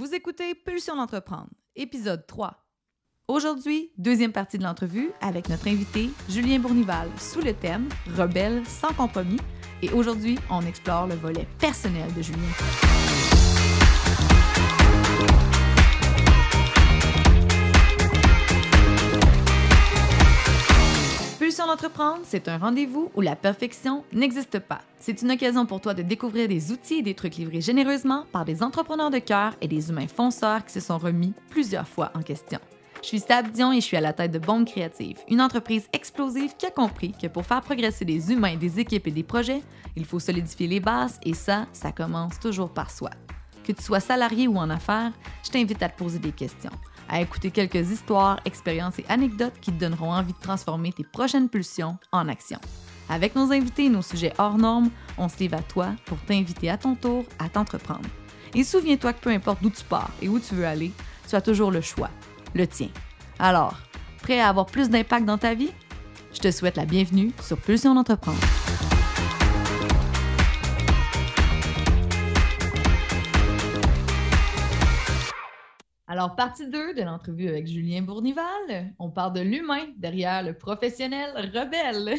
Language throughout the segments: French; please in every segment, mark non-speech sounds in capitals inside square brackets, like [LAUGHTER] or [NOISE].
Vous écoutez Pulsion d'entreprendre, épisode 3. Aujourd'hui, deuxième partie de l'entrevue avec notre invité Julien Bournival sous le thème Rebelle sans compromis. Et aujourd'hui, on explore le volet personnel de Julien. D'entreprendre, c'est un rendez-vous où la perfection n'existe pas. C'est une occasion pour toi de découvrir des outils et des trucs livrés généreusement par des entrepreneurs de cœur et des humains fonceurs qui se sont remis plusieurs fois en question. Je suis Stab Dion et je suis à la tête de Bombe Créative, une entreprise explosive qui a compris que pour faire progresser des humains, des équipes et des projets, il faut solidifier les bases et ça, ça commence toujours par soi. Que tu sois salarié ou en affaires, je t'invite à te poser des questions, à écouter quelques histoires, expériences et anecdotes qui te donneront envie de transformer tes prochaines pulsions en action. Avec nos invités et nos sujets hors normes, on se livre à toi pour t'inviter à ton tour à t'entreprendre. Et souviens-toi que peu importe d'où tu pars et où tu veux aller, tu as toujours le choix le tien. Alors, prêt à avoir plus d'impact dans ta vie? Je te souhaite la bienvenue sur Pulsion d'entreprendre. Alors, partie 2 de l'entrevue avec Julien Bournival. On parle de l'humain derrière le professionnel rebelle.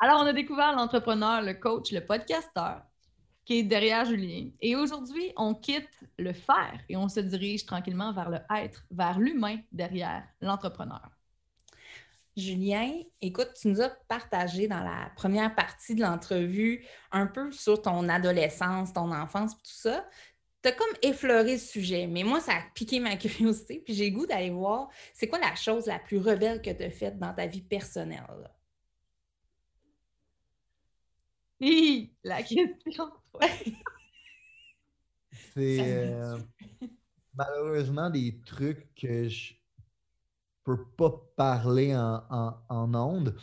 Alors, on a découvert l'entrepreneur, le coach, le podcasteur, qui est derrière Julien. Et aujourd'hui, on quitte le faire et on se dirige tranquillement vers le être, vers l'humain derrière l'entrepreneur. Julien, écoute, tu nous as partagé dans la première partie de l'entrevue un peu sur ton adolescence, ton enfance, tout ça. Tu as comme effleuré le sujet, mais moi, ça a piqué ma [LAUGHS] curiosité, puis j'ai goût d'aller voir c'est quoi la chose la plus rebelle que tu as faite dans ta vie personnelle. Oui, la [LAUGHS] question. C'est euh, malheureusement des trucs que je peux pas parler en, en, ondes,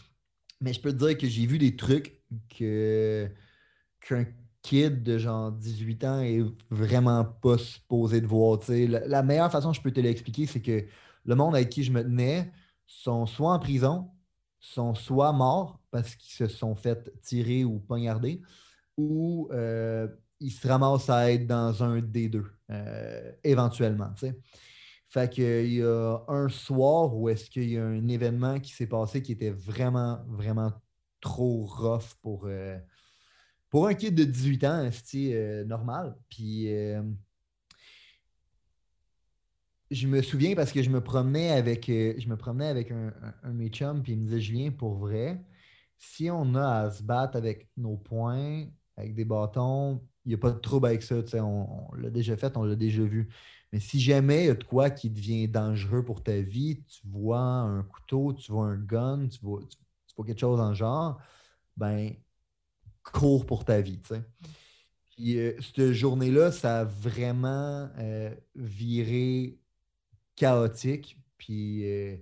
mais je peux te dire que j'ai vu des trucs que qu'un kid de genre 18 ans est vraiment pas supposé de voir. La, la, meilleure façon que je peux te l'expliquer, c'est que le monde avec qui je me tenais sont soit en prison, sont soit morts parce qu'ils se sont fait tirer ou poignarder, ou euh, ils se ramassent à être dans un des deux, euh, éventuellement. Fait qu'il y a un soir où est-ce qu'il y a un événement qui s'est passé qui était vraiment, vraiment trop rough pour, euh, pour un kid de 18 ans, c'est normal. Puis je me souviens parce que je me promenais avec, je me promenais avec un, un, un chums, puis il me disait Julien, pour vrai, si on a à se battre avec nos poings, avec des bâtons, il n'y a pas de trouble avec ça. On, l'a déjà fait, on l'a déjà vu. Mais si jamais il y a de quoi qui devient dangereux pour ta vie, tu vois un couteau, tu vois un gun, tu vois, quelque chose en genre, ben, cours pour ta vie. Puis euh, cette journée-là, ça a vraiment euh, viré chaotique. Puis euh,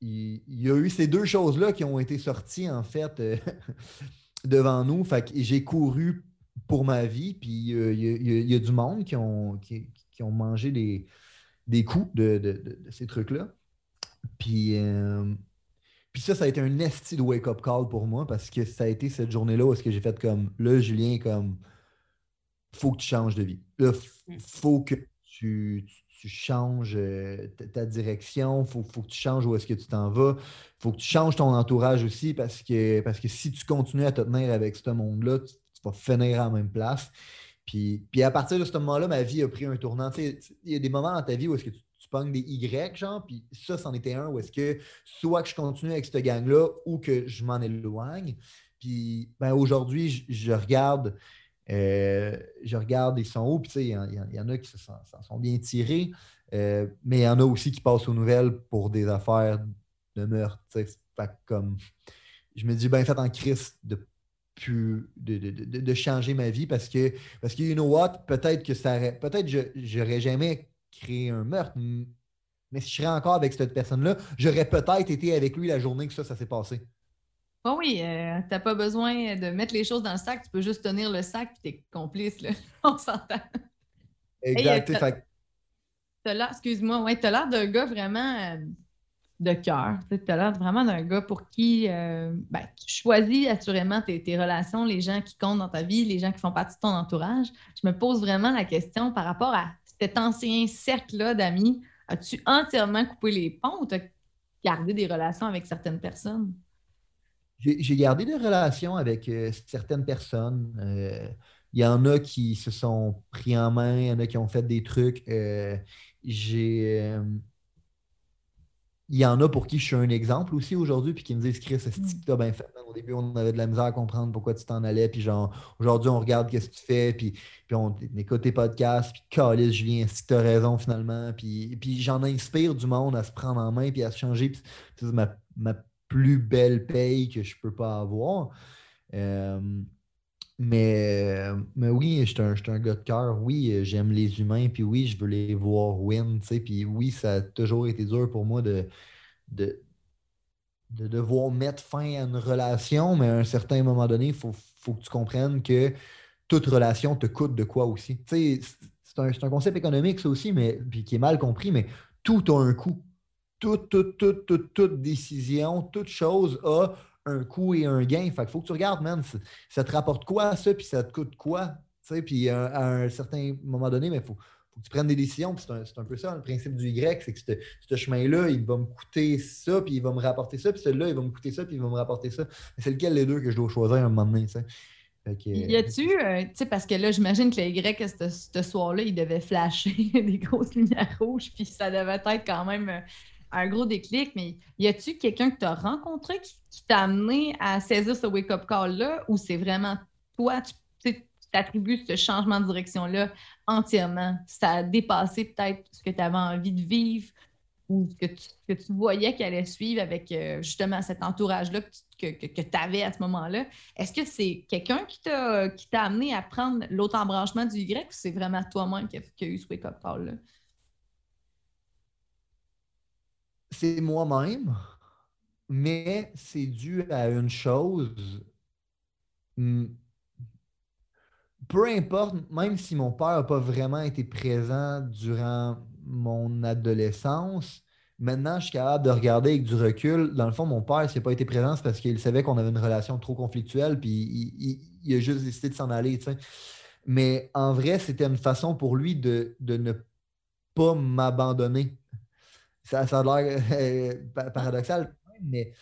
il, y a eu ces deux choses-là qui ont été sorties, en fait, [LAUGHS] devant nous. J'ai couru pour ma vie, puis il, y a, du monde qui ont, mangé des, coups de, ces trucs-là. Puis, euh, puis ça, ça a été un esti de wake-up call pour moi parce que ça a été cette journée-là où est-ce que j'ai fait comme, là, Julien, comme, faut que tu changes de vie. Là, mm. faut que tu tu changes euh, ta direction, il faut, que tu changes où est-ce que tu t'en vas. Il faut que tu changes ton entourage aussi parce que, parce que si tu continues à te tenir avec ce monde-là, tu, vas finir à la même place. Puis, puis à partir de ce moment-là, ma vie a pris un tournant. il y a des moments dans ta vie où est-ce que tu des Y, genre, puis ça, c'en était un où est-ce que soit que je continue avec cette gang-là ou que je m'en éloigne. Puis ben, aujourd'hui, je regarde euh, je regarde, ils sont où, puis il y, en a qui s'en sont bien tirés, euh, mais il y en a aussi qui passent aux nouvelles pour des affaires de meurtre. comme, je me dis, ben, fait en crise de, de, changer ma vie parce que, parce que, you know what, peut-être que ça peut-être je j'aurais jamais créé un meurtre, mais si je serais encore avec cette personne-là, j'aurais peut-être été avec lui la journée que ça, ça s'est passé. Bon, oui, euh, tu n'as pas besoin de mettre les choses dans le sac, tu peux juste tenir le sac et tu es complice, là. [LAUGHS] on s'entend. Exact. Hey, excuse-moi, ouais, tu as l'air d'un gars vraiment. Euh, de cœur. Tu as l'air vraiment d'un gars pour qui euh, ben, tu choisis assurément tes, relations, les gens qui comptent dans ta vie, les gens qui font partie de ton entourage. Je me pose vraiment la question par rapport à cet ancien cercle-là d'amis. As-tu entièrement coupé les ponts ou tu as gardé des relations avec certaines personnes? J'ai gardé des relations avec euh, certaines personnes. Euh, il y en a qui se sont pris en main, il y en a qui ont fait des trucs. j'ai il y en a pour qui je suis un exemple aussi aujourd'hui, puis qui me disent Chris, c'est ce que t'as bien fait. Au début, on avait de la misère à comprendre pourquoi tu t'en allais, puis genre, aujourd'hui, on regarde qu'est-ce que tu fais, puis, puis on écoute tes podcasts, puis calisse, Julien, c'est que t'as raison finalement, puis, puis j'en inspire du monde à se prendre en main, puis à se changer, puis c'est ma, ma, plus belle paye que je peux pas avoir. Euh, mais, mais oui, je suis un, un, gars de cœur. Oui, j'aime les humains. Puis oui, je veux les voir win. Puis oui, ça a toujours été dur pour moi de, de, de devoir mettre fin à une relation. Mais à un certain moment donné, il faut, faut, que tu comprennes que toute relation te coûte de quoi aussi. C'est un, un, concept économique, ça aussi, mais qui est mal compris, mais tout a un coût. Toute, toute, toute, toute, toute décision, toute chose a un coût et un gain. Fait qu'il faut que tu regardes, man, ça te rapporte quoi ça, puis ça te coûte quoi. Puis euh, à, un certain moment donné, il faut, que tu prennes des décisions. C'est un, un, peu ça, le principe du Y, c'est que ce chemin-là, il va me coûter ça, puis il va me rapporter ça, puis celui-là, il va me coûter ça, puis il va me rapporter ça. C'est lequel des deux que je dois choisir à un moment donné, y a-tu, euh, tu sais, parce que là, j'imagine que le Y, ce, soir-là, il devait flasher [LAUGHS] des grosses lumières rouges, puis ça devait être quand même euh, un gros déclic, mais y a-tu quelqu'un que tu as rencontré qui, t'a amené à saisir ce wake-up call-là ou c'est vraiment toi, tu attribues ce changement de direction-là entièrement? Ça a dépassé peut-être ce que tu avais envie de vivre ou ce que tu, que tu voyais qu'il allait suivre avec euh, justement cet entourage-là que, que, tu avais à ce moment-là? Est-ce que c'est quelqu'un qui t'a amené à prendre l'autre embranchement du Y ou c'est vraiment toi-même qui a, eu ce wake-up call-là? C'est moi-même, mais c'est dû à une chose. Hmm, peu importe, même si mon père n'a pas vraiment été présent durant mon adolescence, maintenant je suis capable de regarder avec du recul. Dans le fond, mon père, s'il n'a pas été présent, c'est parce qu'il savait qu'on avait une relation trop conflictuelle, puis il, a juste décidé de s'en aller. Mais en vrai, c'était une façon pour lui de, de ne pas m'abandonner. Ça, a l'air euh, paradoxal, mais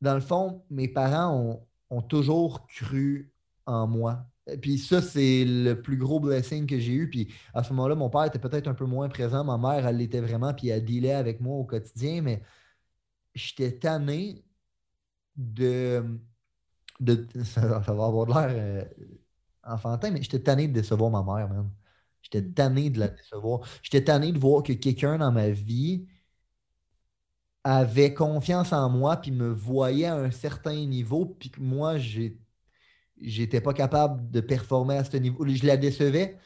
dans le fond, mes parents ont, toujours cru en moi. Puis ça, c'est le plus gros blessing que j'ai eu. Puis à ce moment-là, mon père était peut-être un peu moins présent. Ma mère, elle l'était vraiment, puis elle dealait avec moi au quotidien. Mais j'étais tanné de. de ça, va avoir de l'air euh, enfantin, mais j'étais tanné de décevoir ma mère, même. J'étais mm. tanné de la décevoir. J'étais tanné de voir que quelqu'un dans ma vie avait confiance en moi, puis me voyait à un certain niveau, puis que moi, j'étais pas capable de performer à ce niveau. Je la décevais.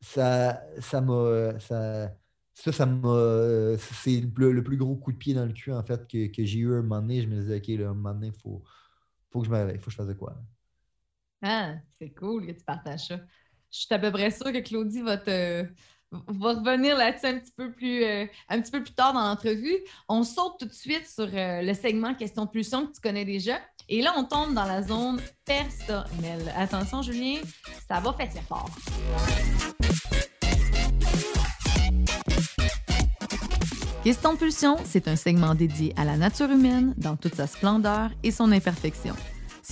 Ça, ça m'a. Ça, ça, m'a. C'est le, plus gros coup de pied dans le cul, en fait, que, j'ai eu un moment donné. Je me disais, OK, là, un moment donné, il faut, faut que je m'arrête, il faut que je fasse quoi. Ah, c'est cool que tu partages ça. Je suis à peu près sûre que Claudie va te, va revenir là-dessus un petit peu plus euh, un petit peu plus tard dans l'entrevue. On saute tout de suite sur euh, le segment question pulsion que tu connais déjà. Et là, on tombe dans la zone personnelle. Attention, Julien, ça va faire fort. Question pulsion, c'est un segment dédié à la nature humaine dans toute sa splendeur et son imperfection.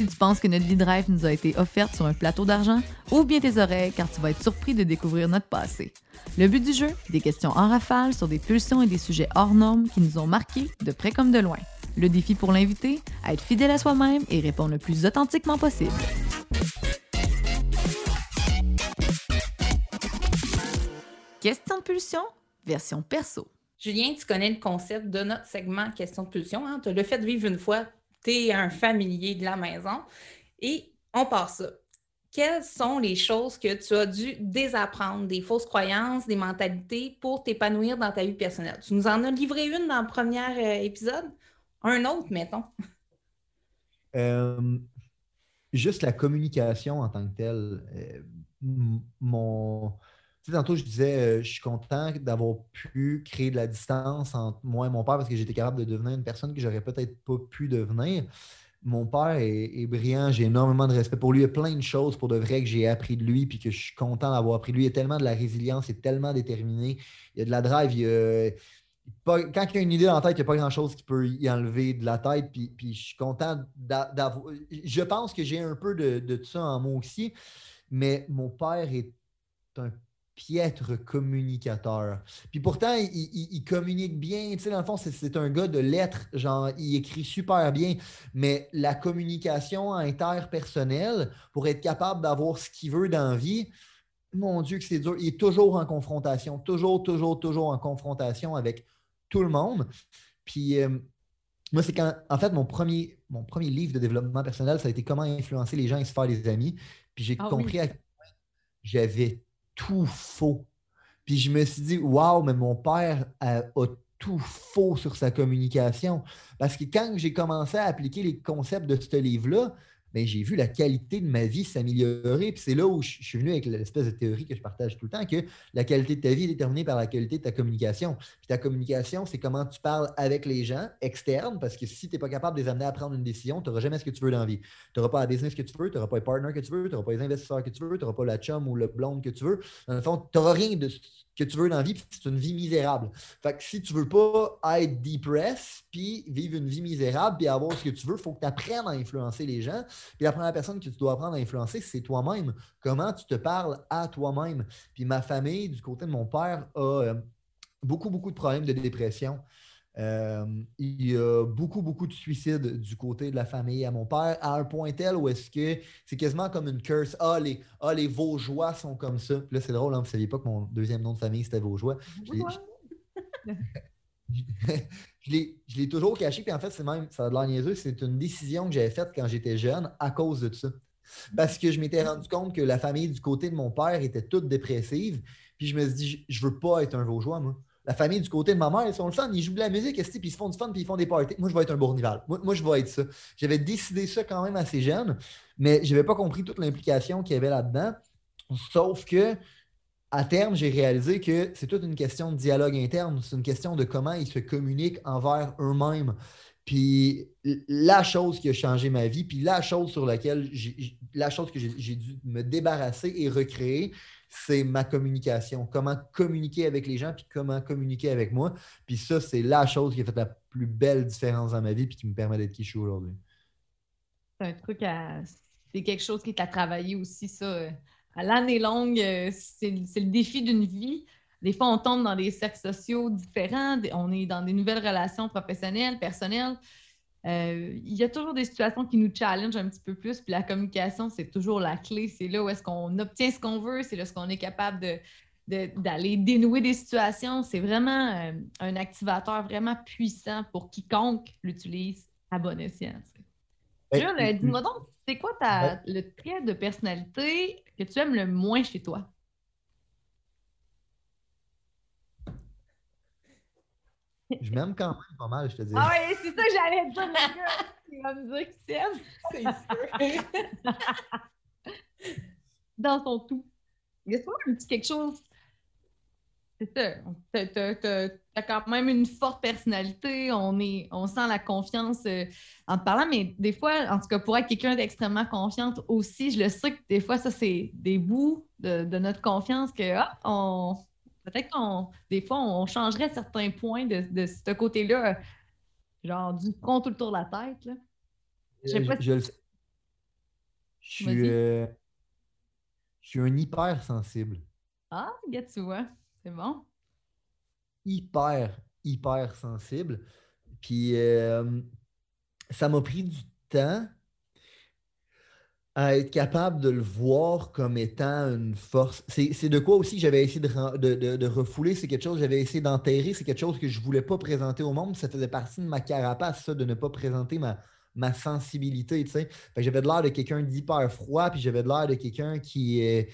Si tu penses que notre vie de rêve nous a été offerte sur un plateau d'argent, ouvre bien tes oreilles car tu vas être surpris de découvrir notre passé. Le but du jeu, des questions en rafale sur des pulsions et des sujets hors normes qui nous ont marqués de près comme de loin. Le défi pour l'invité, être fidèle à soi-même et répondre le plus authentiquement possible. Question de pulsion, version perso. Julien, tu connais le concept de notre segment Question de pulsion. Hein? Tu l'as fait vivre une fois, tu es un familier de la maison. Et on passe ça quelles sont les choses que tu as dû désapprendre, des fausses croyances, des mentalités pour t'épanouir dans ta vie personnelle? Tu nous en as livré une dans le premier euh, épisode? Un autre, mettons. [LAUGHS] Euh, juste la communication en tant que telle. Euh, mon... sais, tantôt, je disais, euh, je suis content d'avoir pu créer de la distance entre moi et mon père parce que j'étais capable de devenir une personne que j'aurais peut-être pas pu devenir. Mon père est, brillant, j'ai énormément de respect pour lui. Il y a plein de choses pour de vrai que j'ai appris de lui puis que je suis content d'avoir appris de lui. Il y a tellement de la résilience, il est tellement déterminé. Il y a de la drive, quand il y a une idée la tête, il n'y a pas grand-chose qui peut y enlever de la tête. Puis, puis je suis content d'avoir. Je pense que j'ai un peu de, de, ça en moi aussi, mais mon père est un piètre communicateur. Puis pourtant, il, communique bien. Tu sais, dans le fond, c'est un gars de lettres. Genre, il écrit super bien. Mais la communication interpersonnelle, pour être capable d'avoir ce qu'il veut dans la vie, mon Dieu, que c'est dur. Il est toujours en confrontation. Toujours, toujours, toujours en confrontation avec tout le monde. Puis euh, moi, c'est quand, en fait, mon premier, mon premier livre de développement personnel, ça a été comment influencer les gens et se faire des amis. Puis j'ai ah compris à quel point j'avais tout faux. Puis je me suis dit, waouh, mais mon père a, tout faux sur sa communication. Parce que quand j'ai commencé à appliquer les concepts de ce livre-là, j'ai vu la qualité de ma vie s'améliorer. Puis c'est là où je, suis venu avec l'espèce de théorie que je partage tout le temps, que la qualité de ta vie est déterminée par la qualité de ta communication. Puis ta communication, c'est comment tu parles avec les gens externes, parce que si tu n'es pas capable de les amener à prendre une décision, tu n'auras jamais ce que tu veux dans la vie. Tu n'auras pas la business que tu veux, tu n'auras pas les partners que tu veux, tu n'auras pas les investisseurs que tu veux, tu n'auras pas la chum ou le blonde que tu veux. Dans le fond, tu n'auras rien de que tu veux dans la vie, c'est une vie misérable. Fait que si tu veux pas être depressed, puis vivre une vie misérable, puis avoir ce que tu veux, il faut que tu apprennes à influencer les gens. Puis la première personne que tu dois apprendre à influencer, c'est toi-même. Comment tu te parles à toi-même? Puis ma famille, du côté de mon père, a euh, beaucoup, beaucoup de problèmes de dépression. Euh, il y a beaucoup, beaucoup de suicides du côté de la famille à mon père, à un point tel où est-ce que c'est quasiment comme une curse. Ah, les, ah, les Vosgeois sont comme ça. là, c'est drôle, hein, vous ne saviez pas que mon deuxième nom de famille, c'était Vosgeois. [LAUGHS] Je l'ai toujours caché, puis en fait, c'est même, ça a de l'air niaiseux, c'est une décision que j'avais faite quand j'étais jeune à cause de ça. Parce que je m'étais rendu compte que la famille du côté de mon père était toute dépressive, puis je me suis dit, je veux pas être un Vosgeois, moi la famille du côté de ma mère, ils sont le fun, ils jouent de la musique, puis ils se font du fun, puis ils font des parties. Moi, je vais être un Bournival. Moi, moi je vais être ça. J'avais décidé ça quand même assez jeune, mais je n'avais pas compris toute l'implication qu'il y avait là-dedans. Sauf que, à terme, j'ai réalisé que c'est toute une question de dialogue interne. C'est une question de comment ils se communiquent envers eux-mêmes. Puis la chose qui a changé ma vie, puis la chose sur laquelle la chose que j'ai dû me débarrasser et recréer, c'est ma communication. Comment communiquer avec les gens, puis comment communiquer avec moi. Puis ça, c'est la chose qui a fait la plus belle différence dans ma vie, puis qui me permet d'être qui je suis aujourd'hui. C'est un truc à. C'est quelque chose qui t'a travaillé aussi, ça. À l'année longue, euh, c'est le défi d'une vie. Des fois, on tombe dans des cercles sociaux différents, on est dans des nouvelles relations professionnelles, personnelles. Euh, il y a toujours des situations qui nous challengent un petit peu plus, puis la communication, c'est toujours la clé. C'est là où est-ce qu'on obtient ce qu'on veut, c'est là où on est capable d'aller dénouer des situations. C'est vraiment euh, un activateur vraiment puissant pour quiconque l'utilise à bon escient. Ben, dis-moi donc, c'est quoi le trait de personnalité que tu aimes le moins chez toi? Je m'aime quand même pas mal, je te dis. Ah oui, c'est ça que j'allais dire, le gars. Il va me dire qu'il s'aime. C'est sûr. Dans son tout. Il y a un petit quelque chose. C'est ça. T'as as, quand même une forte personnalité. On, est, on sent la confiance euh, en te parlant, mais des fois, en tout cas, pour être quelqu'un d'extrêmement confiante aussi, je le sais que des fois, ça, c'est des bouts de, de, notre confiance que, hop, on Peut-être qu'on, des fois, on changerait certains points de, ce côté-là, genre du front tout le tour de la tête. Là. Je, sais pas je, je, suis, euh, je suis un hyper sensible. Ah, regarde, tu vois, c'est bon. Hyper, hyper sensible. Puis euh, ça m'a pris du temps à être capable de le voir comme étant une force. C'est de quoi aussi j'avais essayé de, refouler, c'est quelque chose que j'avais essayé d'enterrer, c'est quelque chose que je ne voulais pas présenter au monde. Ça faisait partie de ma carapace, ça, de ne pas présenter ma, ma sensibilité. J'avais de l'air de quelqu'un d'hyper froid, puis j'avais de l'air de quelqu'un qui est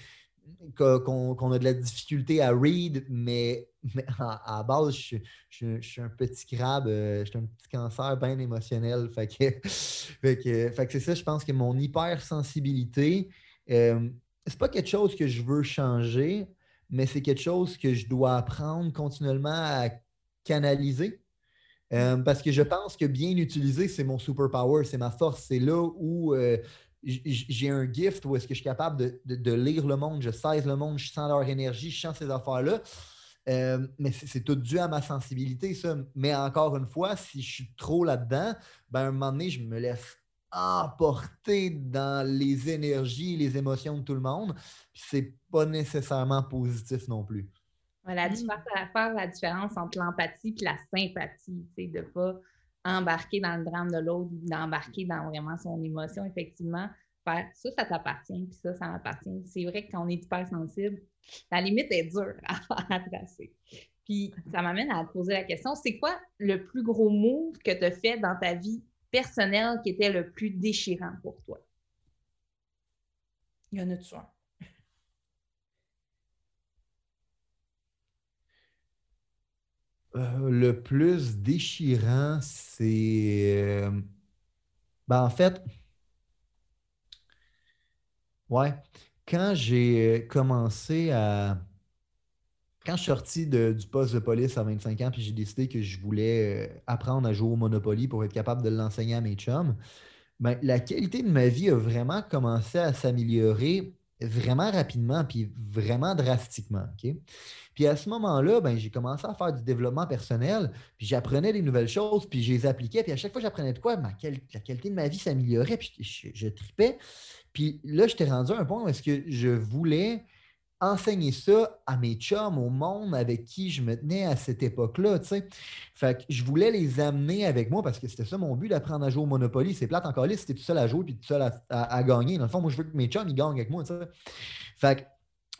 qu'on a de la difficulté à read, mais, [LAUGHS] à, base, je, suis un petit crabe, euh, je suis un petit cancer bien émotionnel. [LAUGHS] Fait que, c'est ça, je pense que mon hypersensibilité, euh, c'est pas quelque chose que je veux changer, mais c'est quelque chose que je dois apprendre continuellement à canaliser. Euh, parce que je pense que bien utiliser, c'est mon superpower, c'est ma force. C'est là où euh, j'ai un gift, où est-ce que je suis capable de, lire le monde, je sais le monde, je sens leur énergie, je sens ces affaires-là. Euh, mais c'est tout dû à ma sensibilité, ça. Mais encore une fois, si je suis trop là-dedans, ben, à un moment donné, je me laisse emporter dans les énergies, les émotions de tout le monde. Puis c'est pas nécessairement positif non plus. Voilà, tu faire la différence entre l'empathie et la sympathie, de ne pas embarquer dans le drame de l'autre, d'embarquer dans vraiment son émotion, effectivement. Faire ça, ça t'appartient, puis ça, ça m'appartient. C'est vrai que quand on est hypersensible, la limite est dure [LAUGHS] à, tracer. Puis ça m'amène à te poser la question, c'est quoi le plus gros move que tu as fait dans ta vie personnelle qui était le plus déchirant pour toi? Il y en a-tu un? Euh, le plus déchirant, c'est. Euh, ben, en fait, ouais, quand j'ai commencé à. Quand je suis sorti du poste de police à 25 ans, puis j'ai décidé que je voulais euh, apprendre à jouer au Monopoly pour être capable de l'enseigner à mes chums, ben, la qualité de ma vie a vraiment commencé à s'améliorer vraiment rapidement, puis vraiment drastiquement. Puis à ce moment-là, ben, j'ai commencé à faire du développement personnel, puis j'apprenais des nouvelles choses, puis je les appliquais, puis à chaque fois que j'apprenais de quoi, la qualité de ma vie s'améliorait, puis je, je, tripais. Puis là, j'étais rendu à un point où est-ce que je voulais enseigner ça à mes chums, au monde avec qui je me tenais à cette époque-là. Fait que je voulais les amener avec moi parce que c'était ça mon but d'apprendre à jouer au Monopoly. C'est plate encore là, c'était tout seul à jouer puis tout seul à, gagner. Dans le fond, moi, je veux que mes chums ils gagnent avec moi. Fait que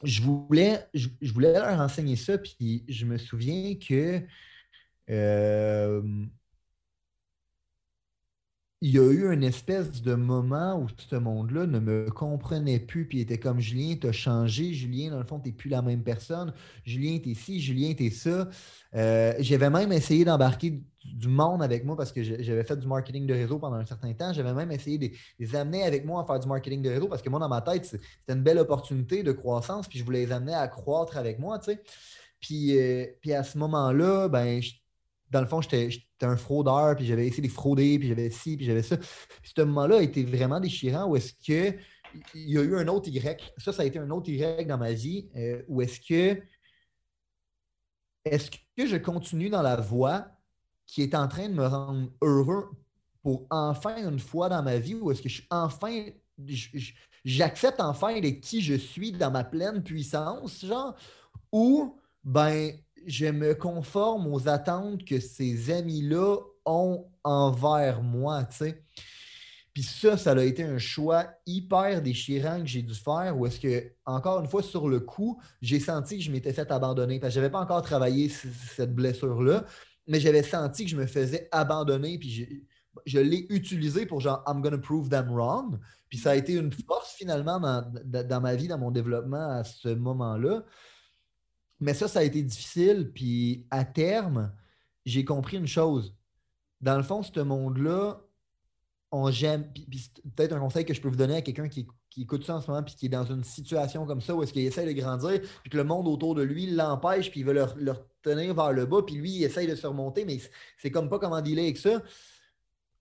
je voulais, je, voulais leur enseigner ça, puis je me souviens que euh, il y a eu une espèce de moment où ce monde-là ne me comprenait plus, puis était comme Julien, tu as changé, Julien, dans le fond, tu n'es plus la même personne, Julien, tu es ci, Julien, tu es ça. Euh, j'avais même essayé d'embarquer du monde avec moi parce que j'avais fait du marketing de réseau pendant un certain temps. J'avais même essayé de les amener avec moi à faire du marketing de réseau parce que moi, dans ma tête, c'était une belle opportunité de croissance, puis je voulais les amener à croître avec moi, tu sais. Puis, euh, à ce moment-là, ben, dans le fond, j'étais un fraudeur, puis j'avais essayé de frauder, puis j'avais ci, puis j'avais ça. Puis ce moment-là a été vraiment déchirant où est-ce que il y a eu un autre Y. Ça, ça a été un autre Y dans ma vie. Euh, où est-ce que est-ce que je continue dans la voie qui est en train de me rendre heureux pour enfin une fois dans ma vie, ou est-ce que je suis enfin j'accepte enfin de qui je suis dans ma pleine puissance, genre, ou ben je me conforme aux attentes que ces amis-là ont envers moi, tu sais. Puis ça, ça a été un choix hyper déchirant que j'ai dû faire, ou est-ce que, encore une fois, sur le coup, j'ai senti que je m'étais fait abandonner, parce que je n'avais pas encore travaillé cette blessure-là, mais j'avais senti que je me faisais abandonner, puis je l'ai utilisé pour genre, I'm gonna prove them wrong. Puis ça a été une force finalement dans ma vie, dans mon développement à ce moment-là. Mais ça, ça a été difficile. Puis à terme, j'ai compris une chose. Dans le fond, ce monde-là, on j'aime. Puis, peut-être un conseil que je peux vous donner à quelqu'un qui, écoute ça en ce moment, puis qui est dans une situation comme ça, où est-ce qu'il essaie de grandir, puis que le monde autour de lui l'empêche, puis il veut leur, tenir vers le bas, puis lui, il essaye de se remonter, mais c'est comme pas comment dealer avec ça.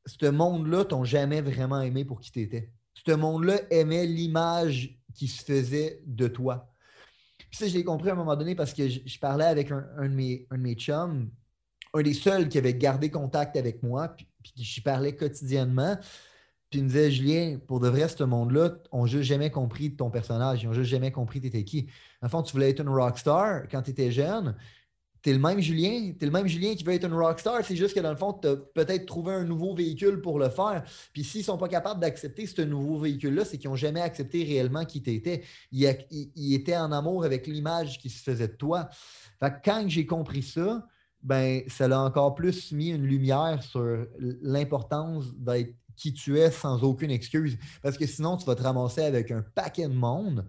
Ce monde-là t'ont jamais vraiment aimé pour qui t'étais. Ce monde-là aimait l'image qui se faisait de toi. Ça, je l'ai compris à un moment donné parce que je, parlais avec un, de mes, un, chums, un des seuls qui avait gardé contact avec moi, puis, puis j'y parlais quotidiennement. Puis il me disait, Julien, pour de vrai, ce monde-là, on juste jamais compris ton personnage. Ils n'ont juste jamais compris tu étais qui. En fond, tu voulais être une rockstar quand tu étais jeune tu le même Julien, tu le même Julien qui veut être une rockstar, c'est juste que dans le fond, tu as peut-être trouvé un nouveau véhicule pour le faire. Puis s'ils ne sont pas capables d'accepter ce nouveau véhicule-là, c'est qu'ils n'ont jamais accepté réellement qui tu étais. Ils, étaient en amour avec l'image qui se faisait de toi. Fait quand j'ai compris ça, ben, ça a encore plus mis une lumière sur l'importance d'être qui tu es sans aucune excuse. Parce que sinon, tu vas te ramasser avec un paquet de monde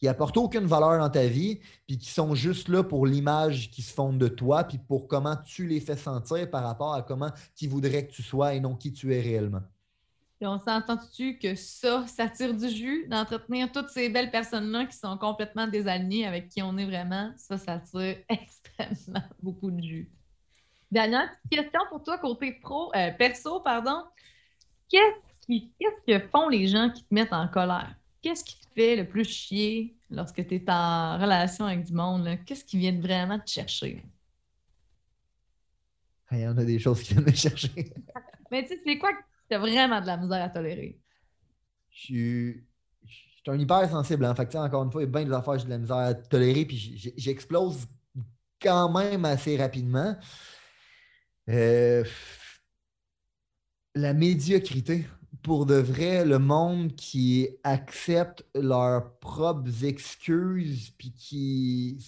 qui apportent aucune valeur dans ta vie, puis qui sont juste là pour l'image qui se fonde de toi, puis pour comment tu les fais sentir par rapport à comment tu voudrais que tu sois et non qui tu es réellement. Et on s'entend-tu que ça, ça tire du jus d'entretenir toutes ces belles personnes-là qui sont complètement désalignées avec qui on est vraiment? Ça, ça tire [LAUGHS] extrêmement beaucoup de jus. Dernière question pour toi, côté pro, euh, perso, pardon. Qu'est-ce que font les gens qui te mettent en colère? Qu'est-ce qui te fait le plus chier lorsque tu es en relation avec du monde? Qu'est-ce qui vient vraiment te chercher? Il y en a des choses qui viennent me chercher. [LAUGHS] Mais tu sais, c'est quoi que tu as vraiment de la misère à tolérer? Je suis, un hyper sensible. En hein. fait, encore une fois, il y a bien des affaires que j'ai de la misère à tolérer, puis j'explose quand même assez rapidement. Euh, la médiocrité. Pour de vrai, le monde qui accepte leurs propres excuses, puis qui.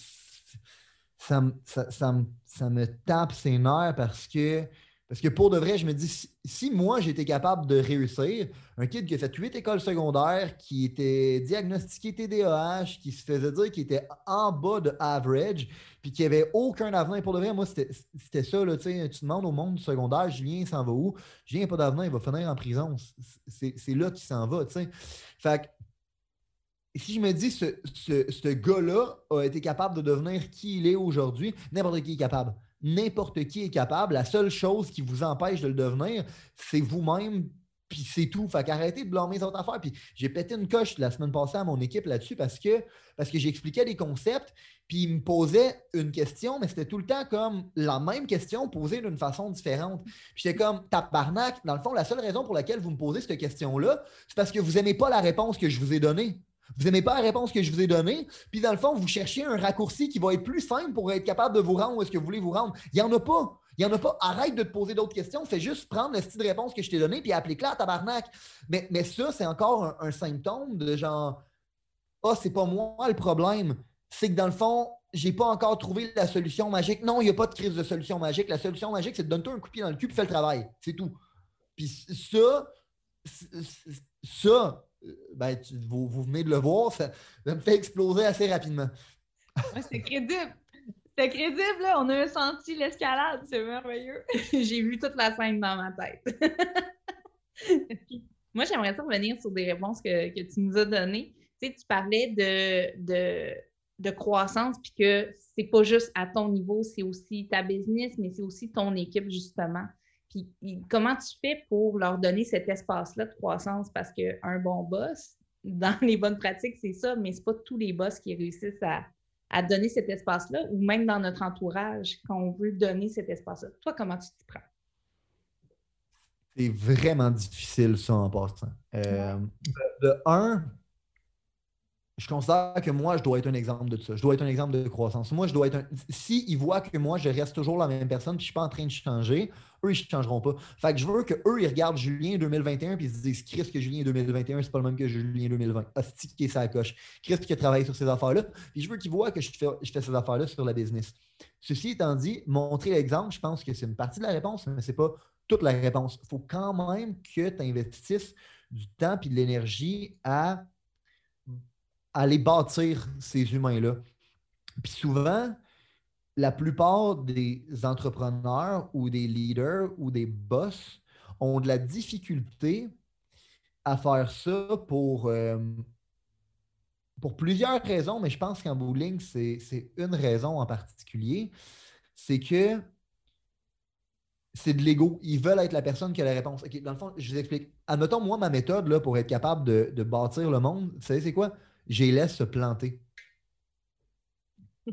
Ça, ça, ça, me tape ses nerfs parce que parce que pour de vrai, je me dis, si, moi j'étais capable de réussir, un kid qui a fait huit écoles secondaires, qui était diagnostiqué TDAH, qui se faisait dire qu'il était en bas de average, puis qui avait aucun avenir, pour de vrai, moi c'était ça, là, tu demandes au monde du secondaire, Julien s'en va où? Julien n'a pas d'avenir, il va finir en prison. C'est là qu'il s'en va, tu sais. Fait que, si je me dis, ce, ce, ce gars-là a été capable de devenir qui il est aujourd'hui, n'importe qui est capable n'importe qui est capable. La seule chose qui vous empêche de le devenir, c'est vous-même, puis c'est tout. Fait qu'arrêtez de blâmer les autres affaires. Puis j'ai pété une coche la semaine passée à mon équipe là-dessus parce que, parce que j'expliquais des concepts, puis ils me posaient une question, mais c'était tout le temps comme la même question posée d'une façon différente. Puis j'étais comme, tabarnak, dans le fond, la seule raison pour laquelle vous me posez cette question-là, c'est parce que vous n'aimez pas la réponse que je vous ai donnée. Vous n'aimez pas la réponse que je vous ai donnée, puis dans le fond, vous cherchez un raccourci qui va être plus simple pour être capable de vous rendre où est-ce que vous voulez vous rendre. Il n'y en a pas. Il n'y en a pas. Arrête de te poser d'autres questions. Fais juste prendre le style de réponse que je t'ai donné puis applique-la à tabarnak. Mais, mais ça, c'est encore un, symptôme de genre Ah, oh, c'est pas moi le problème. C'est que dans le fond, j'ai pas encore trouvé la solution magique. Non, il n'y a pas de crise de solution magique. La solution magique, c'est de donner un coup de pied dans le cul et faire le travail. C'est tout. Puis ça, ça, ben, vous, venez de le voir, ça, me fait exploser assez rapidement. c'est crédible. C'est crédible, là. On a senti l'escalade, c'est merveilleux. [LAUGHS] J'ai vu toute la scène dans ma tête. [LAUGHS] Moi, j'aimerais revenir sur des réponses que, tu nous as données. Tu sais, tu parlais de, de, de croissance, puis que c'est pas juste à ton niveau, c'est aussi ta business, mais c'est aussi ton équipe, justement. Puis comment tu fais pour leur donner cet espace-là de croissance? Parce qu'un bon boss, [LAUGHS] dans les bonnes pratiques, c'est ça, mais ce pas tous les boss qui réussissent à, donner cet espace-là, ou même dans notre entourage, qu'on veut donner cet espace-là. Toi, comment tu t'y prends? C'est vraiment difficile, ça, en passant. Euh, de un, je considère que moi, je dois être un exemple de ça. Je dois être un exemple de croissance. Moi, je dois être un. Si ils voient que moi, je reste toujours la même personne, puis je ne suis pas en train de changer, eux, ils ne changeront pas. Fait que je veux qu'eux, ils regardent Julien 2021 puis ils se disent Chris, que Julien 2021, c'est pas le même que Julien 2020. Hostie sa coche. Chris qui a travaillé sur ces affaires-là. Puis je veux qu'ils voient que je fais, je fais ces affaires-là sur la business. Ceci étant dit, montrer l'exemple, je pense que c'est une partie de la réponse, mais ce n'est pas toute la réponse. Il faut quand même que tu investisses du temps et de l'énergie à aller bâtir ces humains-là. Puis souvent, la plupart des entrepreneurs ou des leaders ou des boss ont de la difficulté à faire ça pour, euh, pour plusieurs raisons, mais je pense qu'en bowling, c'est une raison en particulier. C'est que c'est de l'ego. Ils veulent être la personne qui a la réponse. dans le fond, je vous explique. Admettons, moi, ma méthode là, pour être capable de, de bâtir le monde, vous savez, c'est quoi? Je les laisse se planter. [LAUGHS]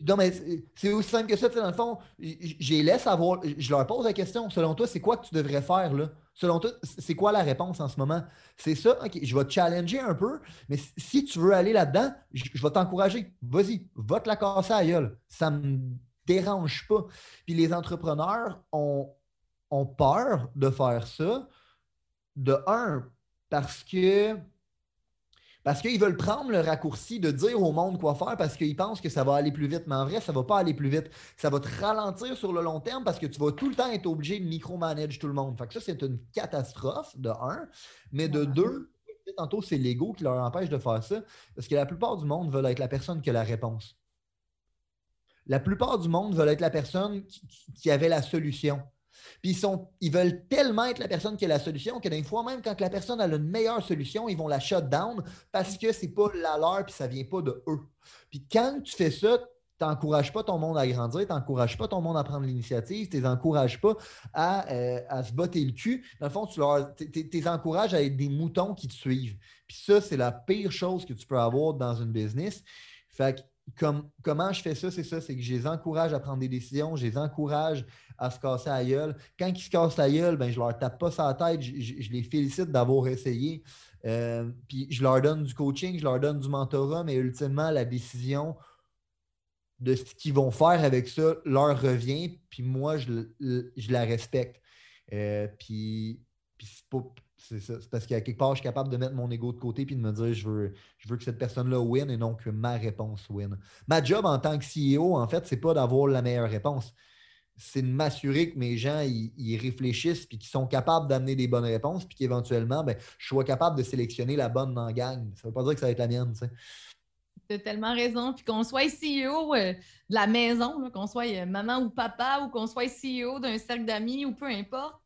non, mais c'est aussi simple que ça. Dans le fond, je les laisse avoir. Je leur pose la question. Selon toi, c'est quoi que tu devrais faire là? Selon toi, c'est quoi la réponse en ce moment? C'est ça, OK, je vais te challenger un peu, mais si tu veux aller là-dedans, je, vais t'encourager. Vas-y, va te la casser à gueule. Ça ne me dérange pas. Puis les entrepreneurs ont, ont peur de faire ça. De un, parce que parce qu'ils veulent prendre le raccourci de dire au monde quoi faire parce qu'ils pensent que ça va aller plus vite. Mais en vrai, ça ne va pas aller plus vite. Ça va te ralentir sur le long terme parce que tu vas tout le temps être obligé de micromanager tout le monde. Fait que ça, c'est une catastrophe, de un. Mais de deux, tantôt, c'est l'ego qui leur empêche de faire ça. Parce que la plupart du monde veulent être la personne qui a la réponse. La plupart du monde veulent être la personne qui, avait la solution. Puis ils, sont, ils veulent tellement être la personne qui a la solution que des fois, même quand la personne a une meilleure solution, ils vont la shut down parce que c'est pas la leur puis ça vient pas de eux. Puis quand tu fais ça, tu n'encourages pas ton monde à grandir, tu n'encourages pas ton monde à prendre l'initiative, tu les pas euh, à, se botter le cul. Dans le fond, tu les encourages à être des moutons qui te suivent. Puis ça, c'est la pire chose que tu peux avoir dans une business. Fait que comme, comment je fais ça, c'est ça, c'est que je les encourage à prendre des décisions, je les encourage à se casser la gueule. Quand ils se cassent la gueule, ben, je leur tape pas sa tête, je, les félicite d'avoir essayé. Euh, puis je leur donne du coaching, je leur donne du mentorat, mais ultimement, la décision de ce qu'ils vont faire avec ça leur revient, puis moi, je, la respecte. Euh, puis, puis c'est parce qu'à quelque part, je suis capable de mettre mon ego de côté puis de me dire je veux, je veux que cette personne-là win et non que ma réponse win. Ma job en tant que CEO, en fait, c'est pas d'avoir la meilleure réponse. C'est de m'assurer que mes gens ils, réfléchissent puis qu'ils sont capables d'amener des bonnes réponses puis qu'éventuellement, ben, je sois capable de sélectionner la bonne dans la gang. Ça ne veut pas dire que ça va être la mienne. Tu as tellement raison. Puis qu'on soit CEO euh, de la maison, qu'on soit euh, maman ou papa ou qu'on soit CEO d'un cercle d'amis ou peu importe,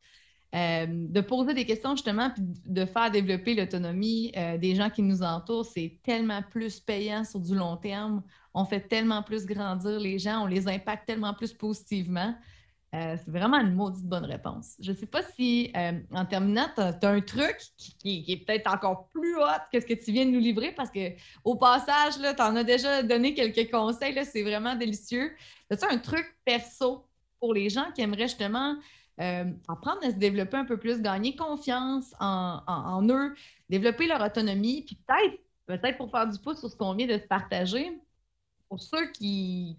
euh, de poser des questions justement, puis de faire développer l'autonomie euh, des gens qui nous entourent, c'est tellement plus payant sur du long terme. On fait tellement plus grandir les gens, on les impacte tellement plus positivement. Euh, c'est vraiment une maudite bonne réponse. Je ne sais pas si, en terminant, tu as, un truc qui, est peut-être encore plus hot que ce que tu viens de nous livrer parce qu'au passage, tu en as déjà donné quelques conseils. C'est vraiment délicieux. As-tu un truc perso pour les gens qui aimeraient justement euh, apprendre à se développer un peu plus, gagner confiance en, eux, développer leur autonomie, puis peut-être, peut-être pour faire du pouce sur ce qu'on vient de se partager, pour ceux qui,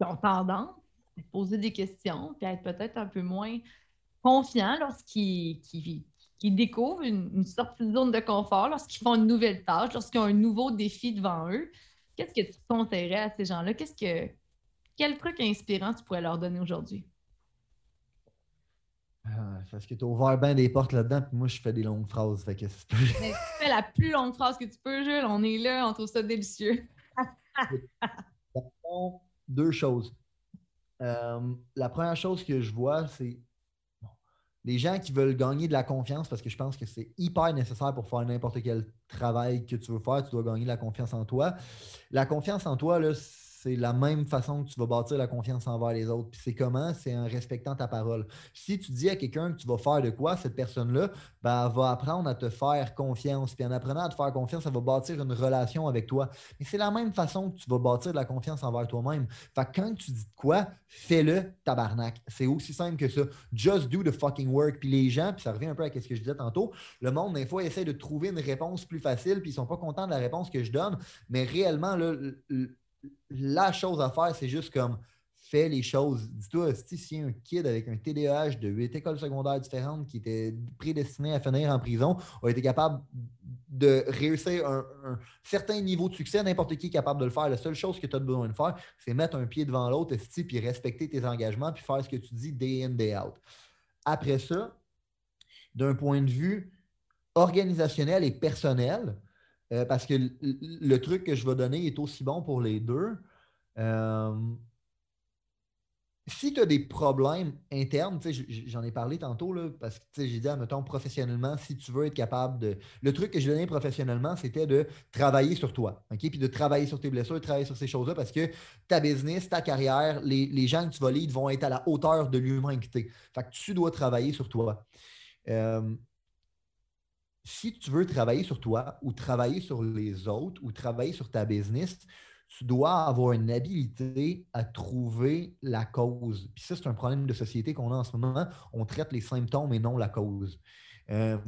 ont tendance à poser des questions, puis à être peut-être un peu moins confiants lorsqu'ils découvrent une, sortie de zone de confort, lorsqu'ils font une nouvelle tâche, lorsqu'ils ont un nouveau défi devant eux. Qu'est-ce que tu conseillerais à ces gens-là? Qu'est-ce que, quel truc inspirant tu pourrais leur donner aujourd'hui? Ah, parce que tu as ouvert bien des portes là-dedans, puis moi, je fais des longues phrases. Fait que tu fais la plus longue phrase que tu peux, Jules. On est là, on trouve ça délicieux. [LAUGHS] Deux choses. Euh, la première chose que je vois, c'est les gens qui veulent gagner de la confiance, parce que je pense que c'est hyper nécessaire pour faire n'importe quel travail que tu veux faire, tu dois gagner de la confiance en toi. La confiance en toi, là, c'est la même façon que tu vas bâtir la confiance envers les autres. Puis c'est comment? C'est en respectant ta parole. Si tu dis à quelqu'un que tu vas faire de quoi, cette personne-là, ben, va apprendre à te faire confiance. Puis en apprenant à te faire confiance, elle va bâtir une relation avec toi. Mais c'est la même façon que tu vas bâtir de la confiance envers toi-même. Fait que quand tu dis de quoi, fais-le, tabarnak. C'est aussi simple que ça. Just do the fucking work. Puis les gens, puis ça revient un peu à ce que je disais tantôt, le monde, des fois, essaie de trouver une réponse plus facile, puis ils sont pas contents de la réponse que je donne. Mais réellement, là, la chose à faire, c'est juste comme fais les choses. Dis-toi, si un kid avec un TDAH de huit écoles secondaires différentes qui était prédestiné à finir en prison a été capable de réussir un, certain niveau de succès, n'importe qui est capable de le faire. La seule chose que tu as besoin de faire, c'est mettre un pied devant l'autre, puis respecter tes engagements, puis faire ce que tu dis day in, day out. Après ça, d'un point de vue organisationnel et personnel, euh, parce que le, truc que je vais donner est aussi bon pour les deux. Euh, si tu as des problèmes internes, j'en ai parlé tantôt, là, parce que j'ai dit, mettons, professionnellement, si tu veux être capable de. Le truc que j'ai donné professionnellement, c'était de travailler sur toi, OK? Puis de travailler sur tes blessures, de travailler sur ces choses-là, parce que ta business, ta carrière, les, gens que tu vas lead vont être à la hauteur de l'humain que tu Fait que tu dois travailler sur toi. Euh, si tu veux travailler sur toi ou travailler sur les autres ou travailler sur ta business, tu dois avoir une habilité à trouver la cause. Puis ça, c'est un problème de société qu'on a en ce moment. On traite les symptômes et non la cause. Euh,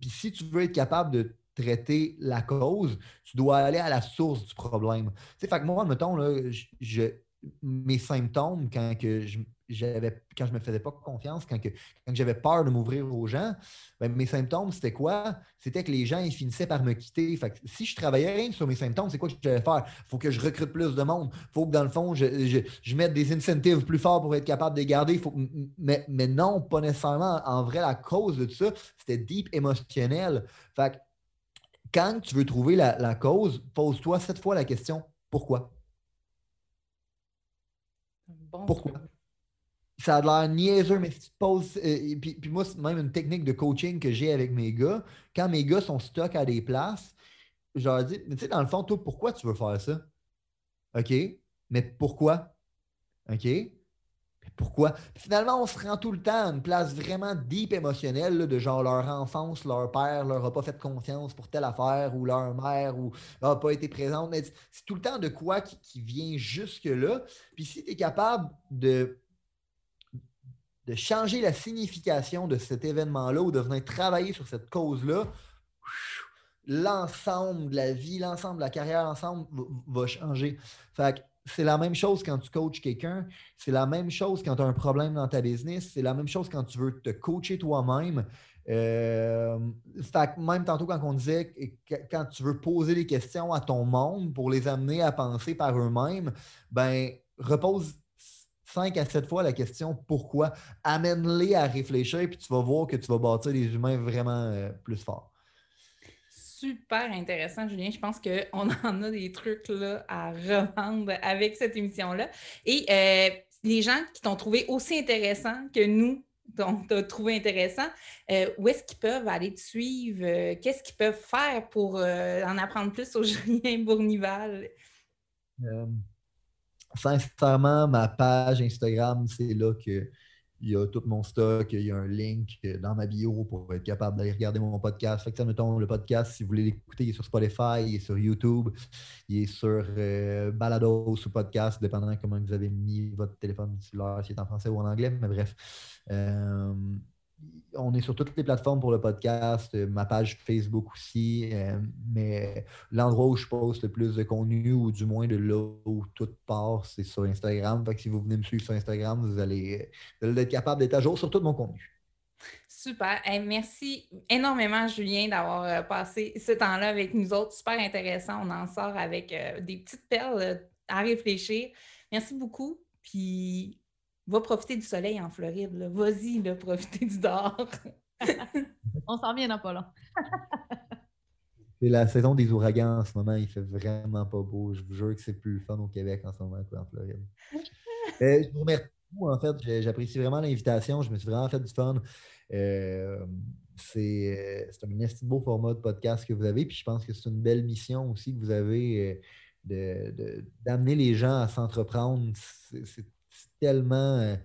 puis si tu veux être capable de traiter la cause, tu dois aller à la source du problème. Tu sais, fait que moi, mettons, là, je, mes symptômes quand que je, j'avais, quand je me faisais pas confiance, quand, j'avais peur de m'ouvrir aux gens, ben, mes symptômes, c'était quoi? C'était que les gens, ils finissaient par me quitter. Fait si je travaillais rien sur mes symptômes, c'est quoi que je devais faire? Faut que je recrute plus de monde. Faut que, dans le fond, je, mette des incentives plus forts pour être capable de les garder. Faut, mais, mais non, pas nécessairement. En vrai, la cause de tout ça, c'était deep émotionnel. Fait quand tu veux trouver la, la cause, pose-toi cette fois la question pourquoi? Pourquoi? ça a l'air niaiseux, mais si tu te poses. euh, puis, puis moi, c'est même une technique de coaching que j'ai avec mes gars. Quand mes gars sont stuck à des places, je leur dis, mais tu sais, dans le fond, toi, pourquoi tu veux faire ça? OK, mais pourquoi? OK? Pourquoi? Finalement, on se rend tout le temps à une place vraiment deep émotionnelle, là, de genre leur enfance, leur père leur a pas fait confiance pour telle affaire, ou leur mère, ou n'a pas été présente. C'est tout le temps de quoi qui, qui vient jusque-là. Puis si tu es capable de, de changer la signification de cet événement-là ou de venir travailler sur cette cause-là, l'ensemble de la vie, l'ensemble de la carrière ensemble va, va changer. Fait que c'est la même chose quand tu coaches quelqu'un, c'est la même chose quand tu as un problème dans ta business, c'est la même chose quand tu veux te coacher toi-même. Euh, même tantôt quand on disait que quand tu veux poser des questions à ton monde pour les amener à penser par eux-mêmes, ben repose 5 à 7 fois la question pourquoi? Amène-les à réfléchir, puis tu vas voir que tu vas bâtir des humains vraiment euh, plus forts. Super intéressant, Julien. Je pense qu'on [LAUGHS] en a des trucs là, à revendre avec cette émission-là. Et euh, les gens qui t'ont trouvé aussi intéressant que nous, t'ont trouvé intéressant, euh, où est-ce qu'ils peuvent aller te suivre? Euh, Qu'est-ce qu'ils peuvent faire pour en apprendre plus sur [LAUGHS] Julien Bournival? Sincèrement, ma page Instagram, c'est là que il y a tout mon stock, il y a un link dans ma bio pour être capable d'aller regarder mon podcast. Fait que ça, mettons, le podcast, si vous voulez l'écouter, il est sur Spotify, il est sur YouTube, il est sur euh, Balado ou podcast, dépendant comment vous avez mis votre téléphone si c'est en français ou en anglais, mais bref. Euh, on est sur toutes les plateformes pour le podcast, euh, ma page Facebook aussi, euh, mais l'endroit où je poste le plus de contenu, ou du moins de là où tout part, c'est sur Instagram. Fait que si vous venez me suivre sur Instagram, vous allez, être capable d'être à jour sur tout mon contenu. Super. Merci énormément, Julien, d'avoir euh, passé ce temps-là avec nous autres. Super intéressant. On en sort avec des petites perles à réfléchir. Merci beaucoup. Puis, va profiter du soleil en Floride. là. Vas-y, là, profiter du dehors. [LAUGHS] On s'en vient dans pas long. [LAUGHS] C'est la saison des ouragans en ce moment. Il fait vraiment pas beau. Je vous jure que c'est plus le fun au Québec en ce moment qu'en Floride. [LAUGHS] Euh, je vous remercie beaucoup, en fait. J'apprécie vraiment l'invitation. Je me suis vraiment fait du fun. Euh, c'est c'est un beau format de podcast que vous avez. Puis je pense que c'est une belle mission aussi que vous avez euh, de- de- d'amener les gens à s'entreprendre. C'est tellement. euh,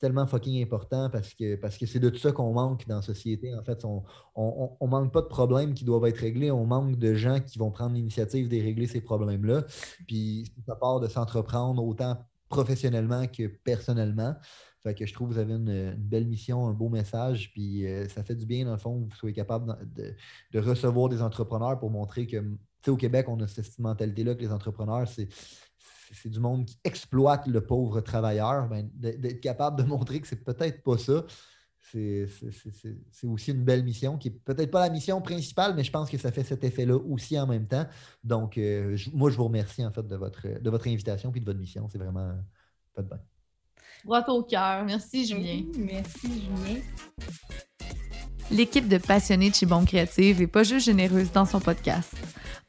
tellement fucking important parce que parce que c'est de tout ça qu'on manque dans la société. En fait, on, on, manque pas de problèmes qui doivent être réglés, on manque de gens qui vont prendre l'initiative de régler ces problèmes-là. Puis ça part de s'entreprendre autant professionnellement que personnellement. Fait que je trouve que vous avez une, belle mission, un beau message, puis euh, ça fait du bien, dans le fond, que vous soyez capable de, de recevoir des entrepreneurs pour montrer que, tu sais, au Québec, on a cette mentalité-là que les entrepreneurs, c'est c'est du monde qui exploite le pauvre travailleur, ben, de- d'être capable de montrer que c'est peut-être pas ça. C'est aussi une belle mission qui est peut-être pas la mission principale, mais je pense que ça fait cet effet-là aussi en même temps. Donc, euh, je- moi, je vous remercie en fait de votre, de votre invitation et de votre mission. C'est vraiment fait bien. Droit au cœur. Merci, Julien. Merci, Julien. L'équipe de passionnés de chez Bombe Créative est pas juste généreuse dans son podcast.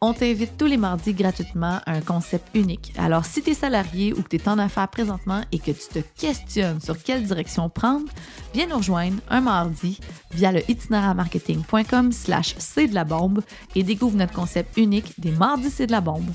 On t'invite tous les mardis gratuitement à un concept unique. Alors, si tu es salarié ou que tu es en affaires présentement et que tu te questionnes sur quelle direction prendre, viens nous rejoindre un mardi via le itinéramarketing.com slash c'est de la bombe et découvre notre concept unique des mardis c'est de la bombe.